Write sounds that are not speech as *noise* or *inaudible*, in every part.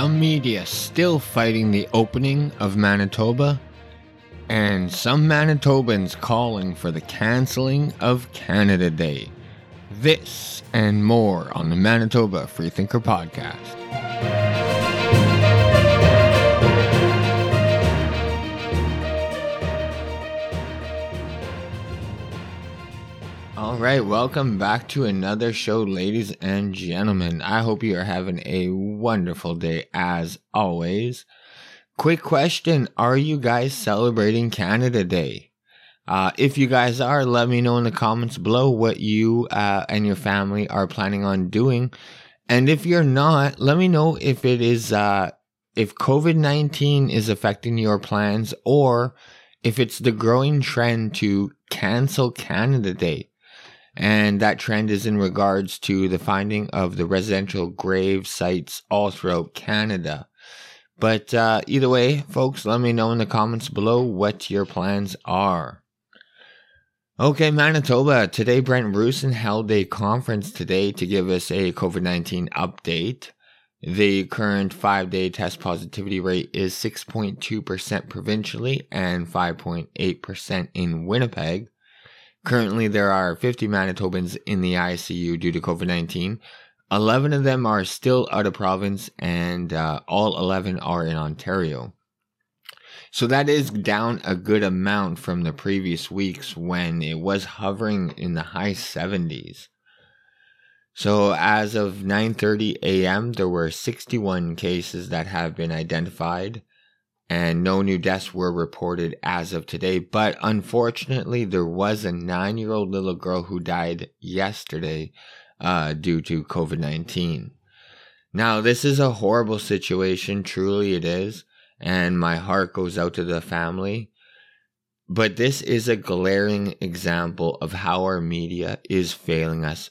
some media still fighting the opening of Manitoba, and some Manitobans calling for the canceling of Canada Day. This and more on the Manitoba Freethinker Podcast. All right, welcome back to another show, ladies and gentlemen. I hope you are having a wonderful day as always. Quick question Are you guys celebrating Canada Day? Uh, if you guys are, let me know in the comments below what you uh, and your family are planning on doing. And if you're not, let me know if it is, uh, if COVID 19 is affecting your plans or if it's the growing trend to cancel Canada Day. And that trend is in regards to the finding of the residential grave sites all throughout Canada. But uh, either way, folks, let me know in the comments below what your plans are. Okay, Manitoba. Today, Brent Roussin held a conference today to give us a COVID 19 update. The current five day test positivity rate is 6.2% provincially and 5.8% in Winnipeg. Currently, there are 50 Manitobans in the ICU due to COVID 19. 11 of them are still out of province, and uh, all 11 are in Ontario. So that is down a good amount from the previous weeks when it was hovering in the high 70s. So as of 9:30 a.m., there were 61 cases that have been identified and no new deaths were reported as of today. But unfortunately, there was a nine year old little girl who died yesterday uh, due to COVID 19. Now, this is a horrible situation, truly it is, and my heart goes out to the family. But this is a glaring example of how our media is failing us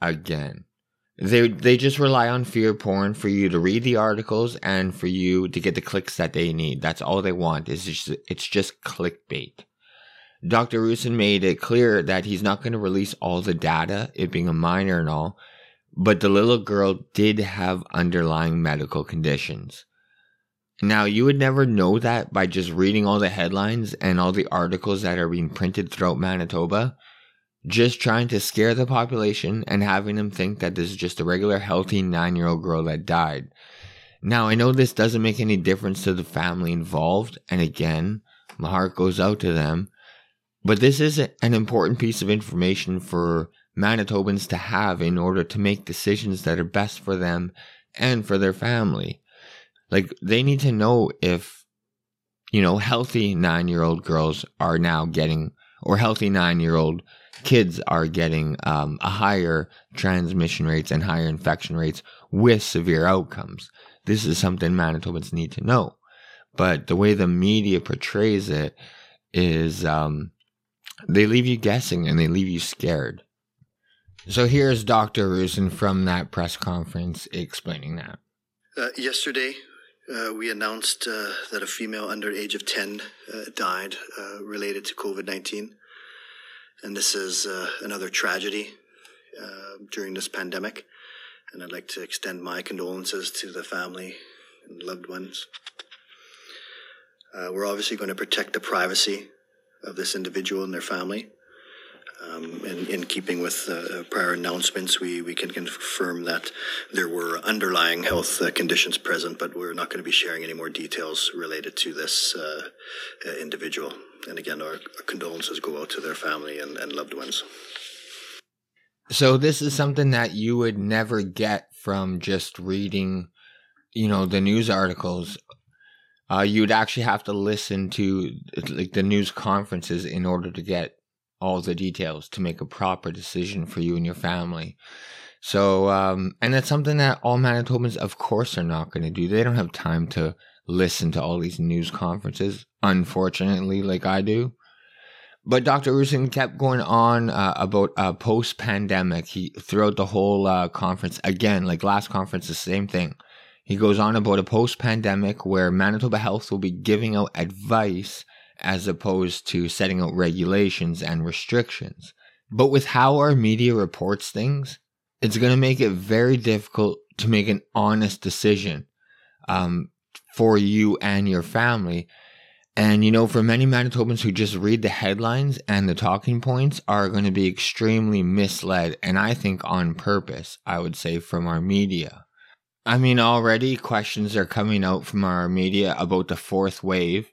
again. They they just rely on fear porn for you to read the articles and for you to get the clicks that they need. That's all they want. Is just it's just clickbait. Dr. Roussin made it clear that he's not going to release all the data, it being a minor and all, but the little girl did have underlying medical conditions. Now, you would never know that by just reading all the headlines and all the articles that are being printed throughout Manitoba just trying to scare the population and having them think that this is just a regular healthy nine year old girl that died. Now, I know this doesn't make any difference to the family involved, and again, my heart goes out to them, but this is an important piece of information for Manitobans to have in order to make decisions that are best for them and for their family. Like, they need to know if, you know, healthy nine year old girls are now getting, or healthy nine year old kids are getting um, a higher transmission rates and higher infection rates with severe outcomes. This is something Manitobans need to know. But the way the media portrays it is um, they leave you guessing and they leave you scared. So here's Dr. Roussin from that press conference explaining that. Uh, yesterday, uh, we announced uh, that a female under age of 10 uh, died uh, related to COVID 19 and this is uh, another tragedy uh, during this pandemic. And I'd like to extend my condolences to the family and loved ones. We're obviously going to protect the privacy of this individual and their family. Um, in, in, keeping with uh, prior announcements, we, we can confirm that there were underlying health uh, conditions present, but we're not going to be sharing any more details related to this uh, uh individual. And again, our, our, condolences go out to their family and, and loved ones. So, this is something that you would never get from just reading, you know, the news articles uh, you'd actually have to listen to like the news conferences in order to get all the details to make a proper decision for you and your family. So, um, and that's something that all Manitobans, of course, are not going to do. They don't have time to listen to all these news conferences, unfortunately, like I do. But Dr. Roussin kept going on uh, about uh, post pandemic. He throughout the whole uh, conference again, like last conference, the same thing. He goes on about a post pandemic where Manitoba Health will be giving out advice as opposed to setting out regulations and restrictions. But with how our media reports things, it's going to make it very difficult to make an honest decision. um, for you and your family. And, you know, for many Manitobans who just read the headlines and the talking points are going to be extremely misled. And I think on purpose, I would say from our media. I mean, already questions are coming out from our media about the fourth wave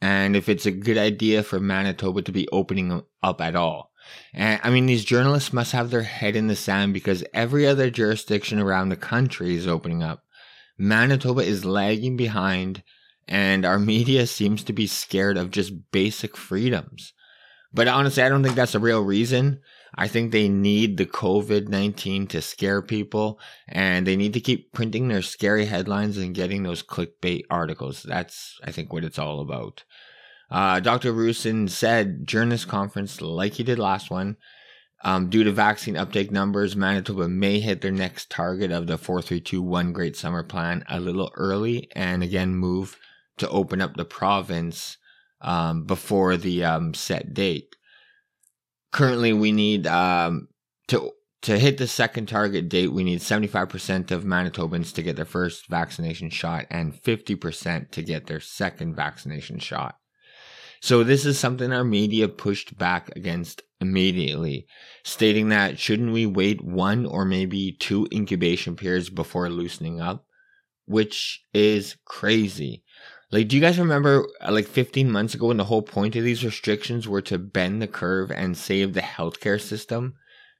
and if it's a good idea for Manitoba to be opening up at all. And I mean, these journalists must have their head in the sand because every other jurisdiction around the country is opening up. Manitoba is lagging behind, and our media seems to be scared of just basic freedoms. But honestly, I don't think that's a real reason. I think they need the COVID 19 to scare people and they need to keep printing their scary headlines and getting those clickbait articles. That's, I think, what it's all about. Uh, Dr. Roussin said during this conference, like he did last one, um, due to vaccine uptake numbers, Manitoba may hit their next target of the 4321 Great Summer Plan a little early and again move to open up the province um, before the um, set date. Currently, we need um, to to hit the second target date. We need 75% of Manitobans to get their first vaccination shot and 50% to get their second vaccination shot. So this is something our media pushed back against immediately, stating that shouldn't we wait one or maybe two incubation periods before loosening up, which is crazy. Like, do you guys remember uh, like 15 months ago when the whole point of these restrictions were to bend the curve and save the healthcare system?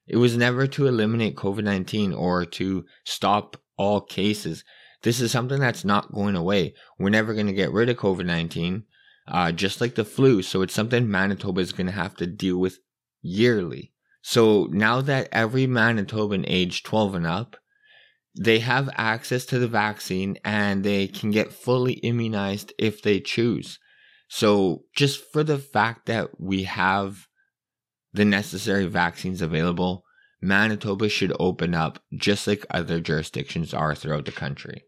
It was never to eliminate COVID 19 or to stop all cases. This is something that's not going away. We're never going to get rid of COVID 19 uh, just like the flu. So it's something Manitoba is going to have to deal with yearly. So now that every Manitoban age 12 and up, they have access to the vaccine and they can get fully immunized if they choose. So just for the fact that we have the necessary vaccines available, Manitoba should open up just like other jurisdictions are throughout the country.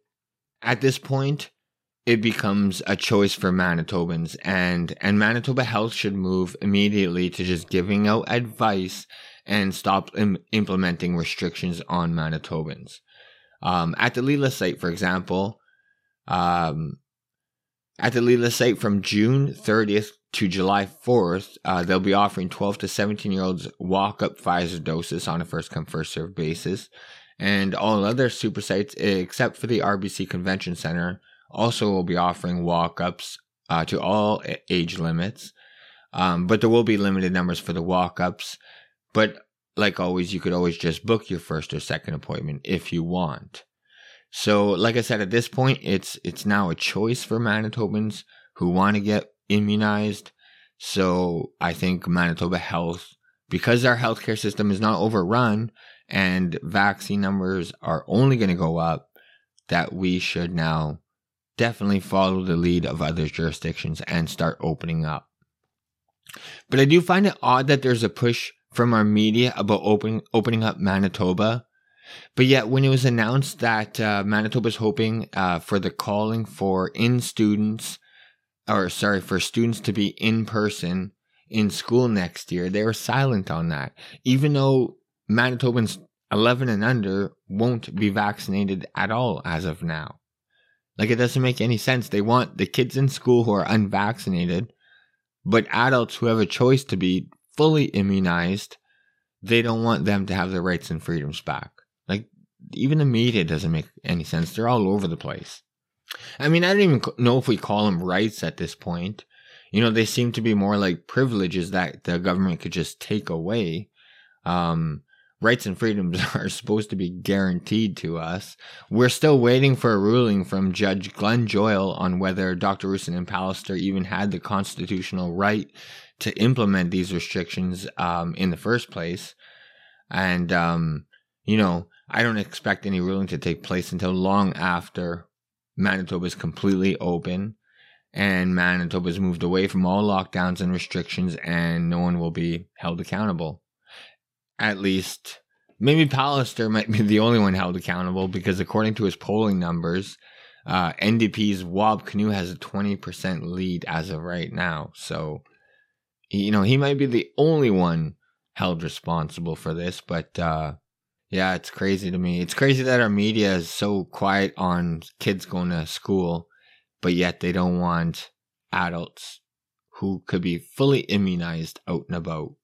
At this point, it becomes a choice for Manitobans and and Manitoba Health should move immediately to just giving out advice and stop Im- implementing restrictions on Manitobans. Um, at the Leila site, for example, um, at the Leila site from June 30th to July 4th, uh, they'll be offering 12 to 17 year olds walk up Pfizer doses on a first come, first serve basis. And all other super sites, except for the RBC Convention Center, also will be offering walk ups uh, to all age limits. Um, but there will be limited numbers for the walk ups. But like always, you could always just book your first or second appointment if you want. So, like I said, at this point, it's it's now a choice for Manitobans who want to get immunized. So, I think Manitoba Health, because our healthcare system is not overrun and vaccine numbers are only going to go up, that we should now definitely follow the lead of other jurisdictions and start opening up. But I do find it odd that there's a push from our media about opening opening up Manitoba. But yet, when it was announced that uh, Manitoba is hoping uh, for the calling for in students, or sorry, for students to be in person in school next year, they were silent on that. Even though Manitobans 11 and under won't be vaccinated at all as of now. Like it doesn't make any sense. They want the kids in school who are unvaccinated, but adults who have a choice to be fully immunized, they don't want them to have their rights and freedoms back. Like even the media doesn't make any sense. They're all over the place. I mean, I don't even know if we call them rights at this point. You know, they seem to be more like privileges that the government could just take away. Um, rights and freedoms *laughs* are supposed to be guaranteed to us. We're still waiting for a ruling from Judge Glenn Joyal on whether Dr. Roussin and Pallister even had the constitutional right to implement these restrictions um, in the first place. And, um, you know, I don't expect any ruling to take place until long after Manitoba is completely open and Manitoba has moved away from all lockdowns and restrictions and no one will be held accountable at least maybe Pallister might be the only one held accountable because according to his polling numbers, uh, NDP's Wab Kinew has a 20% lead as of right now. So, you know, he might be the only one held responsible for this, but, uh, Yeah, it's crazy to me. It's crazy that our media is so quiet on kids going to school, but yet they don't want adults who could be fully immunized out and about.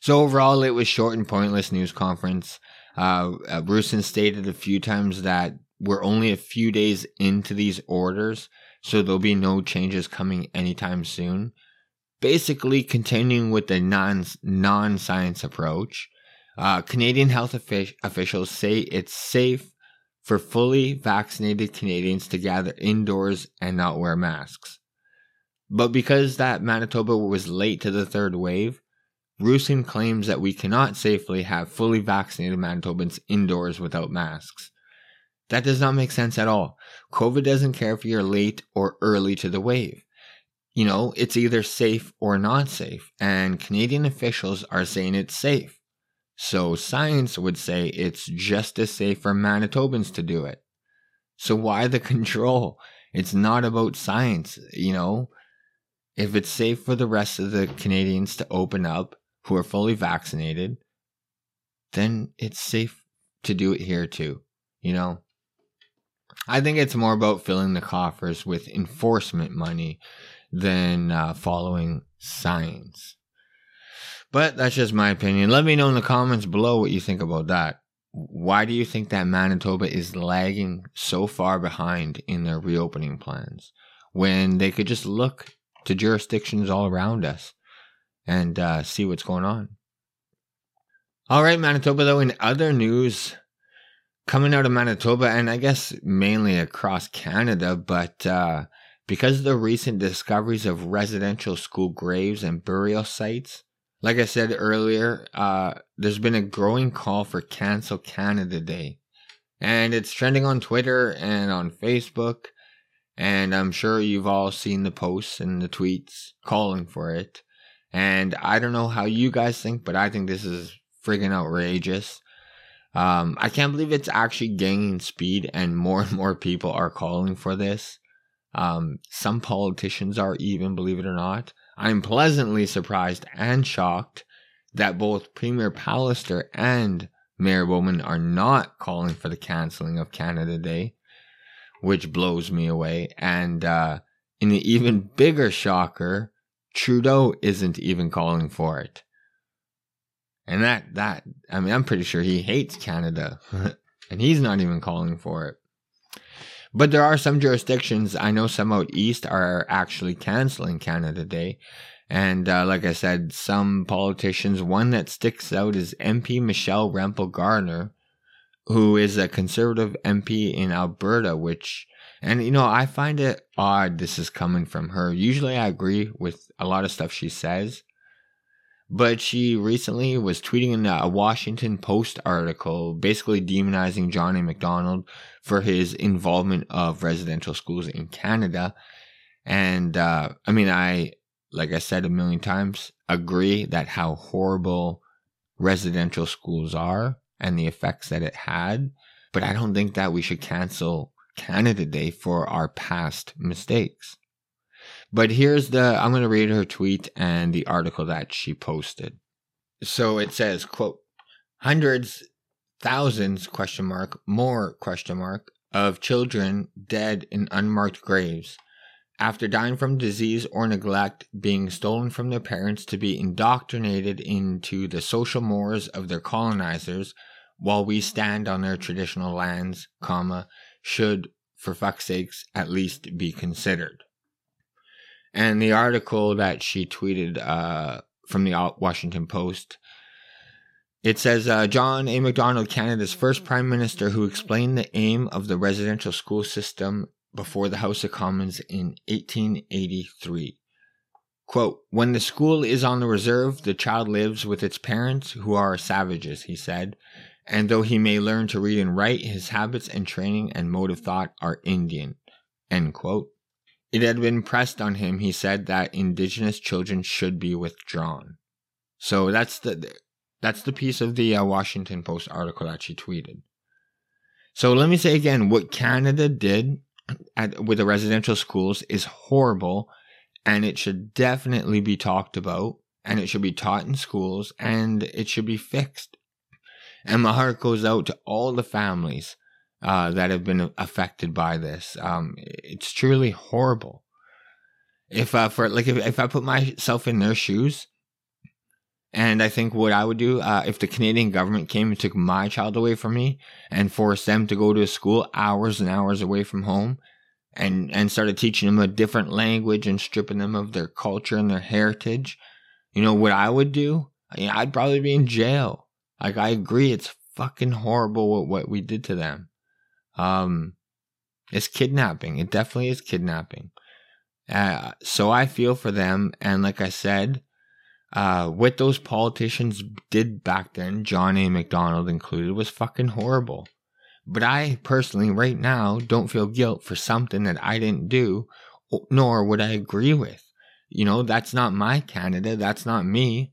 So overall, it was short and pointless news conference. Uh, uh, stated a few times that we're only a few days into these orders, so there'll be no changes coming anytime soon. Basically, continuing with the non non science approach. Uh, Canadian health officials say it's safe for fully vaccinated Canadians to gather indoors and not wear masks. But because that Manitoba was late to the third wave, Roussin claims that we cannot safely have fully vaccinated Manitobans indoors without masks. That does not make sense at all. COVID doesn't care if you're late or early to the wave. You know, it's either safe or not safe, and Canadian officials are saying it's safe. So science would say it's just as safe for Manitobans to do it. So why the *laughs* control? It's not about science, you know. If it's safe for the rest of the Canadians to open up who are fully vaccinated, then it's safe to do it here too, you know. I think it's more about filling the coffers with enforcement money than uh, following science. But that's just my opinion. Let me know in the comments below what you think about that. Why do you think that Manitoba is lagging so far behind in their reopening plans when they could just look to jurisdictions all around us and uh, see what's going on? All right, Manitoba, though, in other news coming out of Manitoba and I guess mainly across Canada, but uh, because of the recent discoveries of residential school graves and burial sites, like I said earlier, uh, there's been a growing call for Cancel Canada Day. And it's trending on Twitter and on Facebook. And I'm sure you've all seen the posts and the tweets calling for it. And I don't know how you guys think, but I think this is friggin' outrageous. Um, I can't believe it's actually gaining speed and more and more people are calling for this. Um, some politicians are even, believe it or not. I'm pleasantly surprised and shocked that both Premier Pallister and Mayor Bowman are not calling for the canceling of Canada Day, which blows me away. And uh, in the even bigger shocker, Trudeau isn't even calling for it. And that, that, I mean, I'm pretty sure he hates Canada *laughs* and he's not even calling for it. But there are some jurisdictions, I know some out east are actually canceling Canada Day. And uh, like I said, some politicians, one that sticks out is MP Michelle Rempel Garner, who is a conservative MP in Alberta, which, and you know, I find it odd this is coming from her. Usually I agree with a lot of stuff she says, but she recently was tweeting in a Washington Post article basically demonizing John A. Macdonald for his involvement of residential schools in Canada. And uh, I mean, I, like I said a million times, agree that how horrible residential schools are and the effects that it had. But I don't think that we should cancel Canada Day for our past mistakes. But here's the I'm going to read her tweet and the article that she posted. So it says, quote, hundreds, thousands, question mark, more, question mark, of children dead in unmarked graves after dying from disease or neglect, being stolen from their parents to be indoctrinated into the social mores of their colonizers, while we stand on their traditional lands, comma, should, for fuck's sakes, at least be considered. And the article that she tweeted uh, from the Washington Post, it says uh, John A. Macdonald, Canada's first prime minister, who explained the aim of the residential school system before the House of Commons in 1883. Quote, when the school is on the reserve, the child lives with its parents, who are savages, he said. And though he may learn to read and write, his habits and training and mode of thought are Indian. End quote. It had been pressed on him, he said, that indigenous children should be withdrawn. So that's the that's the piece of the uh, Washington Post article that she tweeted. So let me say again, what Canada did at, with the residential schools is horrible, and it should definitely be talked about, and it should be taught in schools, and it should be fixed. And my heart goes out to all the families uh, that have been affected by this. Um, it's truly horrible. If uh, for like if, if I put myself in their shoes, and I think what I would do uh, if the Canadian government came and took my child away from me and forced them to go to a school hours and hours away from home, and and started teaching them a different language and stripping them of their culture and their heritage, you know what I would do? I mean, I'd probably be in jail. Like I agree, it's fucking horrible what, what we did to them. Um, it's kidnapping. It definitely is kidnapping. Uh, so I feel for them, and like I said, uh, what those politicians did back then, John A. Macdonald included, was fucking horrible. But I personally, right now, don't feel guilt for something that I didn't do, nor would I agree with. You know, that's not my Canada. That's not me.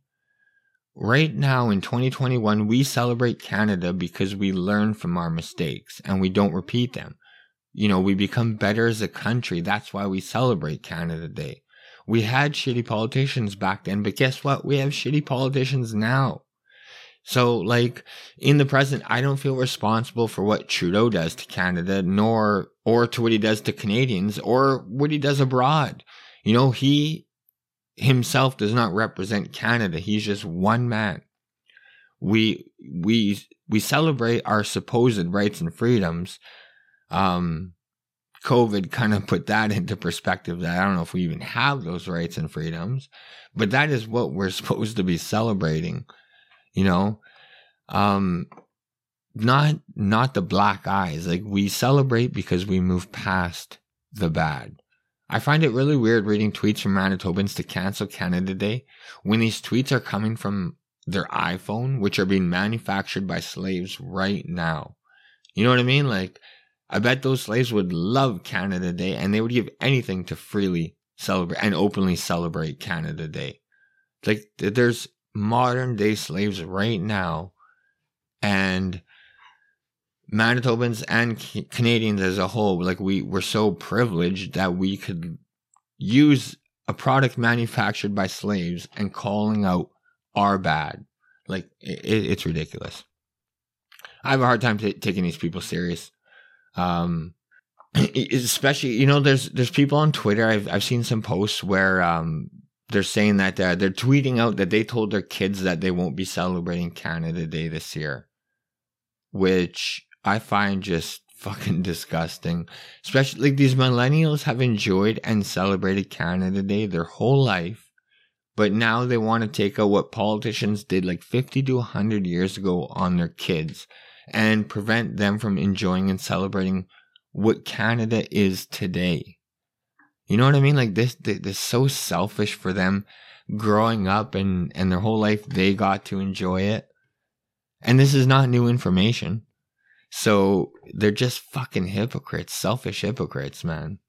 Right now in 2021, we celebrate Canada because we learn from our mistakes and we don't repeat them. You know, we become better as a country. That's why we celebrate Canada Day. We had shitty politicians back then, but guess what? We have shitty politicians now. So, like, in the present, I don't feel responsible for what Trudeau does to Canada, nor, or to what he does to Canadians, or what he does abroad. You know, he himself does not represent Canada. He's just one man. We we we celebrate our supposed rights and freedoms. Um, COVID kind of *laughs* put that into perspective. That I don't know if we even have those rights and freedoms, but that is what we're *laughs* supposed to be celebrating. You know, um, not not the black eyes. Like we celebrate because we move past the bad. I find it really weird reading tweets from Manitobans to cancel Canada Day when these tweets are coming from their iPhone, which are being manufactured by slaves right now. You know what I mean? Like, I bet those slaves would love Canada Day and they would give anything to freely celebrate and openly celebrate Canada Day. Like, there's modern day slaves right now and Manitobans and Canadians as a whole, like we were so privileged that we could use a product manufactured by slaves and calling out our bad. Like it, it's ridiculous. I have a hard time t- taking these people serious. Um, *clears throat* especially you know, there's there's people on Twitter. I've I've seen some posts where um they're saying that they're tweeting out that they told their kids that they won't be celebrating Canada Day this year, which I find just fucking disgusting. Especially like these millennials have enjoyed and celebrated Canada Day their whole life, but now they want to take out what politicians did like 50 to 100 years ago on their kids and prevent them from enjoying and celebrating what Canada is today. You know what I mean? Like this, this is so selfish for them growing up and, and their whole life they got to enjoy it. And this is not new information. So they're just fucking hypocrites, selfish hypocrites, man.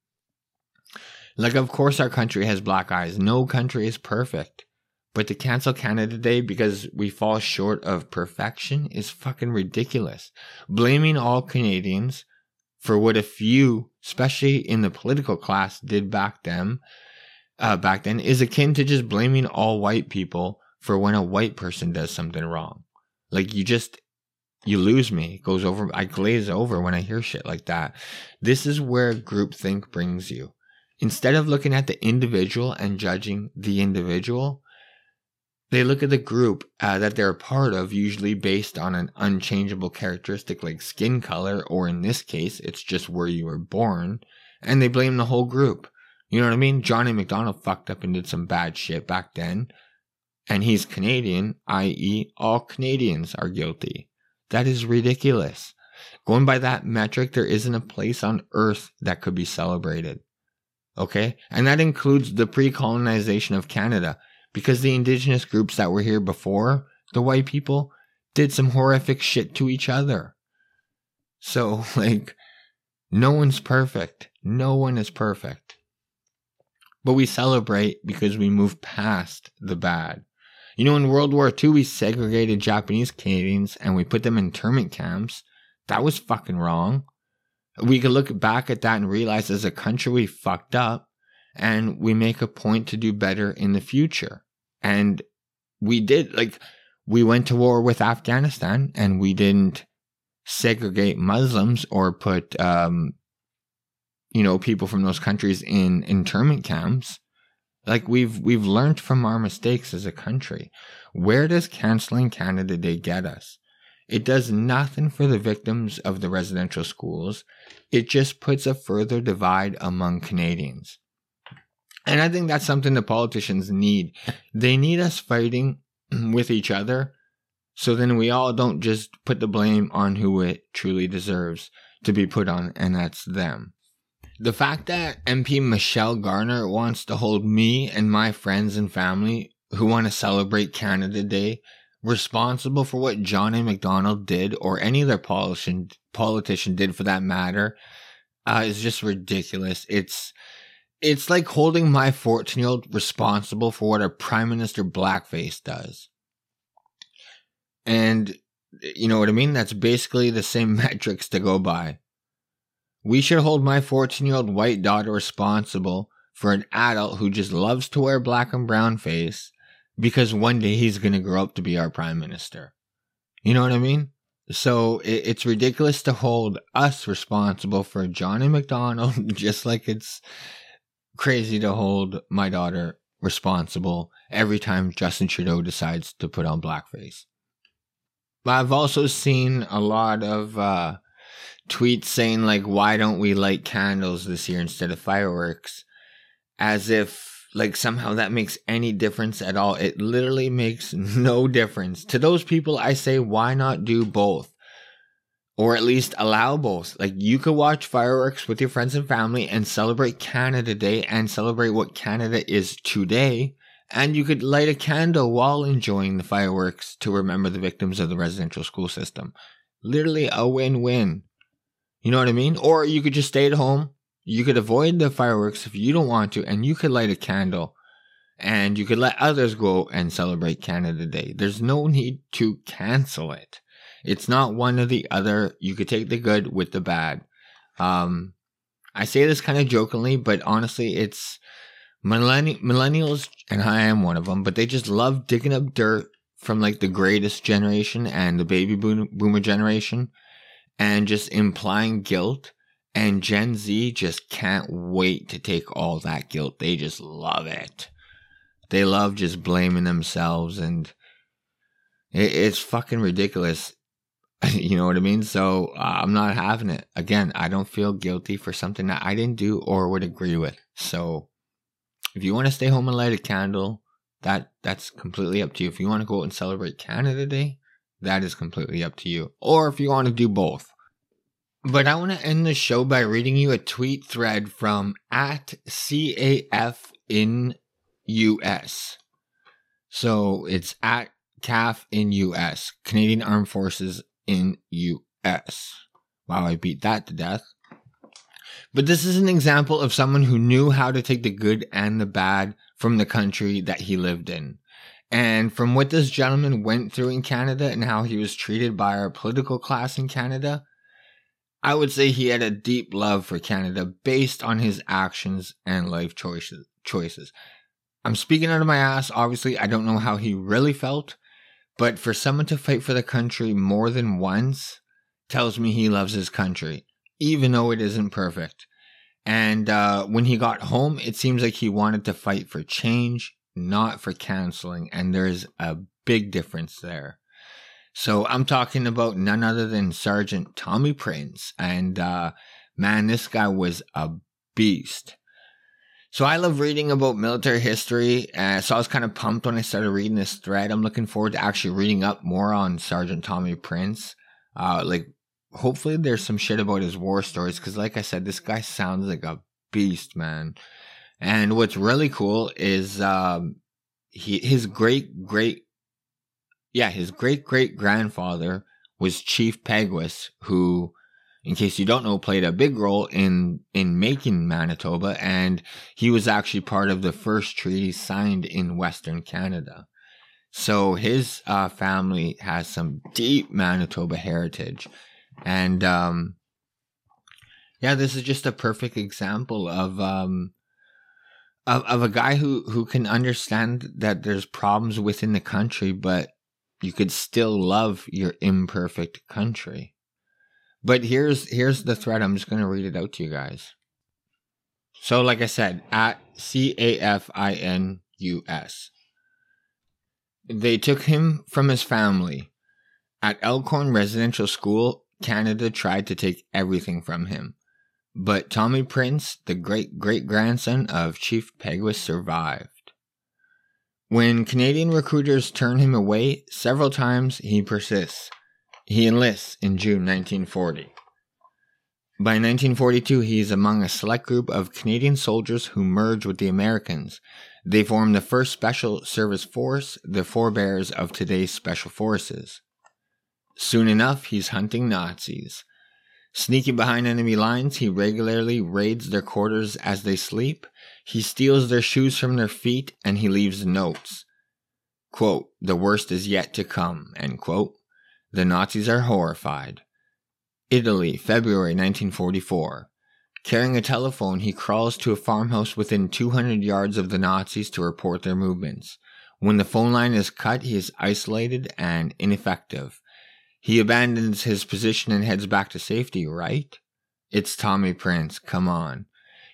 Like, of course, our country has black eyes. No country is perfect. But to cancel Canada Day because we fall short of perfection is fucking ridiculous. Blaming all Canadians for what a few, especially in the political class, did back then, uh, back then, is akin to just blaming all white people for when a white person does something wrong. Like you just you lose me. It goes over. I glaze over when I hear shit like that. This is where groupthink brings you. Instead of looking at the individual and judging the individual, they look at the group uh, that they're a part of, usually based on an unchangeable characteristic like skin color, or in this case, it's just where you were born, and they blame the whole group. You know what I mean? Johnny McDonald fucked up and did some bad shit back then, and he's Canadian, i.e., all Canadians are guilty. That is ridiculous. Going by that metric, there isn't a place on earth that could be celebrated. Okay? And that includes the pre colonization of Canada because the indigenous groups that were here before the white people did some horrific shit to each other. So, *laughs* like, no one's perfect. No one is perfect. But we celebrate because we move past the bad. You know, in World War II, we segregated Japanese Canadians and we put them in internment camps. That was fucking wrong. We could look back at that and realize as a country we fucked up and we make a point to do better in the future. And we did, like, we went to war with Afghanistan and we didn't segregate Muslims or put, um, you know, people from those countries in internment camps. Like we've we've learned from our mistakes as a country. Where does canceling Canada Day get us? It does nothing for the victims of the residential schools. It just puts a further divide among Canadians. And I think that's something the politicians need. They need us fighting *clears throat* with each other so then we all don't just put the blame on who it truly deserves to be put on, and that's them. The fact that MP Michelle Garner wants to hold me and my friends and family who want to celebrate Canada Day responsible for what John A. Macdonald did, or any other politician, politician did for that matter, uh, is just ridiculous. It's it's like holding my 14 year old responsible for what a prime minister blackface does. And you know what I mean? That's basically the same *laughs* metrics to go by. We should hold my 14 year old white daughter responsible for an adult who just loves to wear black and brown face because one day he's going to grow up to be our prime minister. You know what I mean? So it's ridiculous to hold us responsible for Johnny McDonald, *laughs* just like it's crazy to hold my daughter responsible every time Justin Trudeau decides to put on blackface. I've also seen a lot of uh, tweets saying like, "Why don't we light candles this year instead of fireworks?" As if like somehow that makes any difference at all. It literally makes *laughs* no difference. To those people, I say, why not do both? Or at least allow both. Like you could watch fireworks with your friends and family and celebrate Canada Day and celebrate what Canada is today and you could light a candle while enjoying the fireworks to remember the victims of the residential school system. Literally a win win. You know what I mean? Or you could just stay at home. You could avoid the fireworks if you don't want to, and you could light a candle and you could let others go and celebrate Canada Day. There's no need to cancel it. It's not one or the other. You could take the good with the bad. Um, I say this kind of jokingly, but honestly, it's Millenni- millennials, and I am one of them, but they just love digging up dirt from like the greatest generation and the baby boomer generation and just implying guilt. And Gen Z just can't wait to take all that guilt. They just love it. They love just blaming themselves and it, it's fucking ridiculous. *laughs* you know what I mean? So uh, I'm not having it. Again, I don't feel guilty for something that I didn't do or would agree with. So if you want to stay home and light a candle, that that's completely up to you. If you want to go out and celebrate Canada Day, that is completely up to you. Or if you want to do both. But I want to end the show by reading you a tweet thread from at CAF in US. So it's at CAF in US, Canadian Armed Forces in US. Wow, I beat that to death. But this is an example of someone who knew how to take the good and the bad from the country that he lived in. And from what this gentleman went through in Canada and how he was treated by our political class in Canada, I would say he had a deep love for Canada based on his actions and life choices. I'm speaking out of my ass. Obviously, I don't know how he really felt, but for someone to fight for the country more than once tells me he loves his country even though it isn't perfect. And uh, when he got home, it seems like he wanted to fight for change, not for counseling. And there's a big difference there. So I'm talking about none other than Sergeant Tommy Prince. And uh, man, this guy was a beast. So I love reading about military history. Uh, so I was kind of pumped when I started reading this thread. I'm looking forward to actually reading up more on Sergeant Tommy Prince. Uh, like hopefully there's some shit about his war stories because like i said this guy sounds like a beast man and what's really cool is um he his great great yeah his great great grandfather was chief Peguis who in case you don't know played a big role in in making manitoba. And he was actually part of the first treaty signed in western canada. So his uh, family has some deep manitoba heritage. And um, yeah, this is just a perfect example of um, of, of a guy who who can understand that there's problems within the country, but you could still love your imperfect country. But here's here's the thread. I'm just gonna read it out to you guys. So, like I said, at C A F I N U S, they took him from his family. At Elkhorn Residential School, Canada tried to take everything from him. But Tommy Prince, the great great grandson of Chief Peguis, survived. When Canadian recruiters turn him away several times, he persists. He enlists in June 1940. By 1942, he is among a select group of Canadian soldiers who merge with the Americans. They form the first Special Service Force, the forebears of today's Special Forces. Soon enough, he's hunting Nazis. Sneaking behind enemy lines, he regularly raids their quarters as they sleep he steals their shoes from their feet and he leaves notes. Quote, the worst is yet to come, end quote. The Nazis are horrified. Italy, February 1944. Carrying a telephone, he crawls to a farmhouse within 200 yards of the Nazis to report their movements. When the phone line is cut, he is isolated and ineffective. He abandons his position and heads back to safety, right? It's Tommy Prince, come on.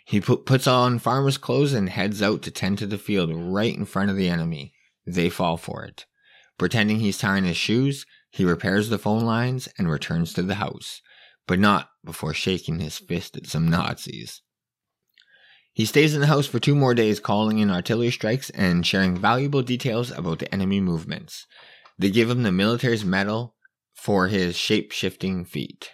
He put, puts on farmer's clothes and heads out to tend to the field right in front of the enemy. They fall for it. Pretending he's tying his shoes, he repairs the phone lines and returns to the house, but not before shaking his fist at some Nazis. He stays in the house for two more days, calling in artillery strikes and sharing valuable details about the enemy movements. They give him the military's medal for his shape shifting feat.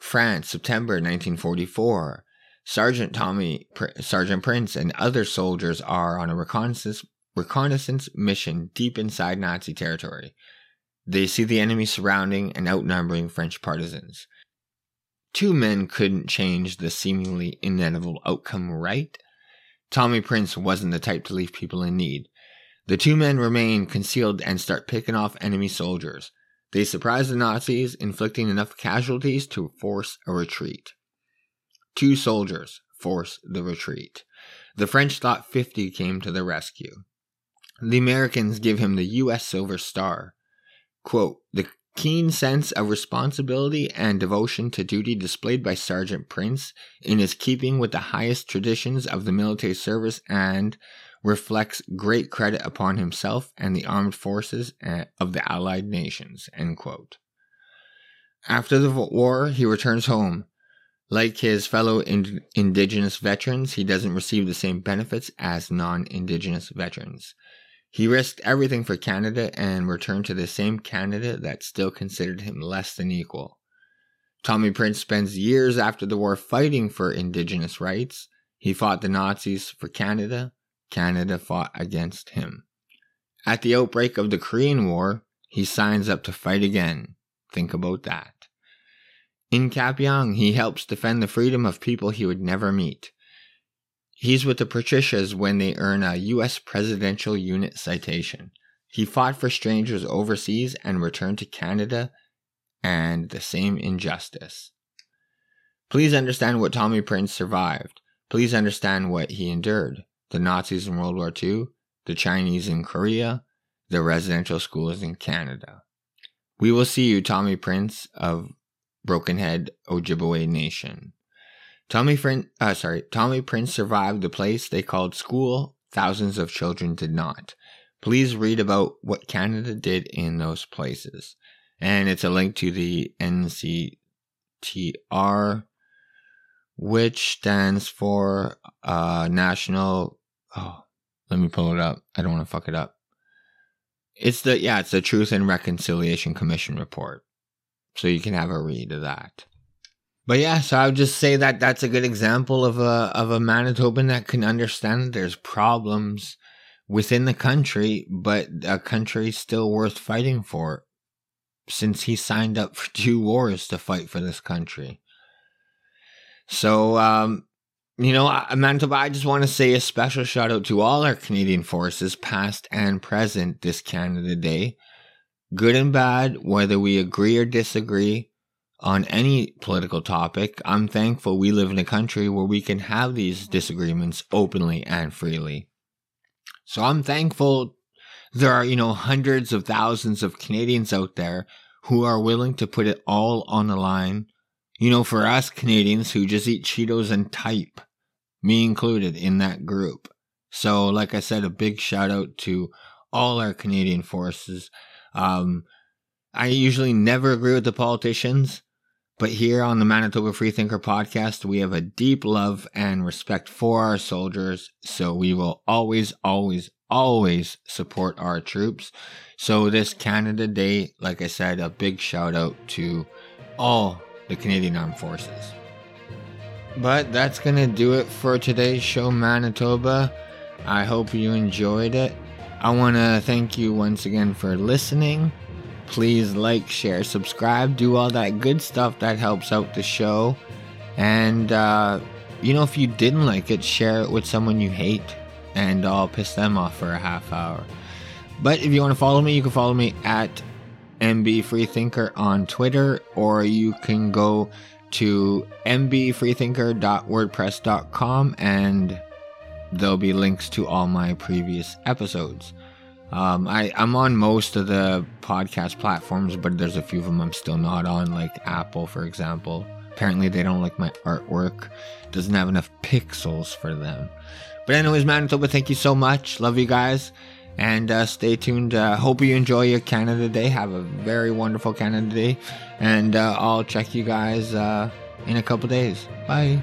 France, September 1944. Sergeant Tommy, Sergeant Prince, and other soldiers are on a reconnaissance, reconnaissance mission deep inside Nazi territory. They see the enemy surrounding and outnumbering French partisans. Two men couldn't change the seemingly inevitable outcome, right? Tommy Prince wasn't the type to leave people in need. The two men remain concealed and start picking off enemy soldiers. They surprise the Nazis, inflicting enough casualties to force a retreat. Two soldiers force the retreat. The French thought 50 came to the rescue. The Americans give him the U.S. Silver Star. Quote, the keen sense of responsibility and devotion to duty displayed by Sergeant Prince in his keeping with the highest traditions of the military service and reflects great credit upon himself and the armed forces eh, of the Allied nations. After the war, he returns home like his fellow in- Indigenous veterans, he doesn't receive the same benefits as non Indigenous veterans. He risked everything for Canada and returned to the same Canada that still considered him less than equal. Tommy Prince spends years after the war fighting for Indigenous rights. He fought the Nazis for Canada. Canada fought against him. At the outbreak of the Korean War, he signs up to fight again. Think about that. In Kapyong, he helps defend the freedom of people he would never meet. He's with the Patricias when they earn a U.S. Presidential Unit citation. He fought for strangers overseas and returned to Canada and the same injustice. Please understand what Tommy Prince survived. Please understand what he endured. The Nazis in World War II, the Chinese in Korea, the residential schools in Canada. We will see you, Tommy Prince of Broken Head Ojibwe Nation. Tommy, Frin- uh, sorry, Tommy Prince survived the place they called school. Thousands of children did not. Please read about what Canada did in those places. And it's a link to the NCTR, which stands for uh, National. Oh, let me pull it up. I don't want to fuck it up. It's the yeah, it's the Truth and Reconciliation Commission report so you can have a read of that. But yeah, so I would just say that that's a good example of a of a Manitoban that can understand that there's problems within the country, but a country still worth fighting for, since he signed up for two wars to fight for this country. So, um, you know, Manitoba, I just want to say a special shout out to all our Canadian forces, past and present, this Canada Day good and bad, whether we agree or disagree on any political topic, I'm thankful we live in a country where we can have these disagreements openly and freely. So I'm thankful there are, you know, hundreds of thousands of Canadians out there who are willing to put it all on the line. You know, for us Canadians who just eat Cheetos and type, me included in that group. So, like I said, a big shout out to all our Canadian forces. Um, I usually never agree with the politicians, but here on the Manitoba Freethinker podcast, we have a deep love and respect for our soldiers. So we will always, always, always support our troops. So this Canada Day, like I said, a big shout out to all the Canadian Armed Forces. But that's going to do it for today's show, Manitoba. I hope you enjoyed it. I want to thank you once again for listening. Please like, share, subscribe, do all that good stuff that helps out the show. And, uh, you know, if you didn't like it, share it with someone you hate and I'll piss them off for a half hour. But if you want to follow me, you can follow me at MB Freethinker on Twitter, or you can go to mbfreethinker.wordpress.com and there'll be links to all my previous episodes. Um, I, I'm on most of the podcast platforms, but there's a few of them I'm still not on, like Apple, for example. Apparently, they don't like my artwork. Doesn't have enough pixels for them. But anyways, Manitoba, thank you so much. Love you guys. And uh, stay tuned. Uh, hope you enjoy your Canada Day. Have a very wonderful Canada Day. And uh, I'll check you guys uh, in a couple days. Bye.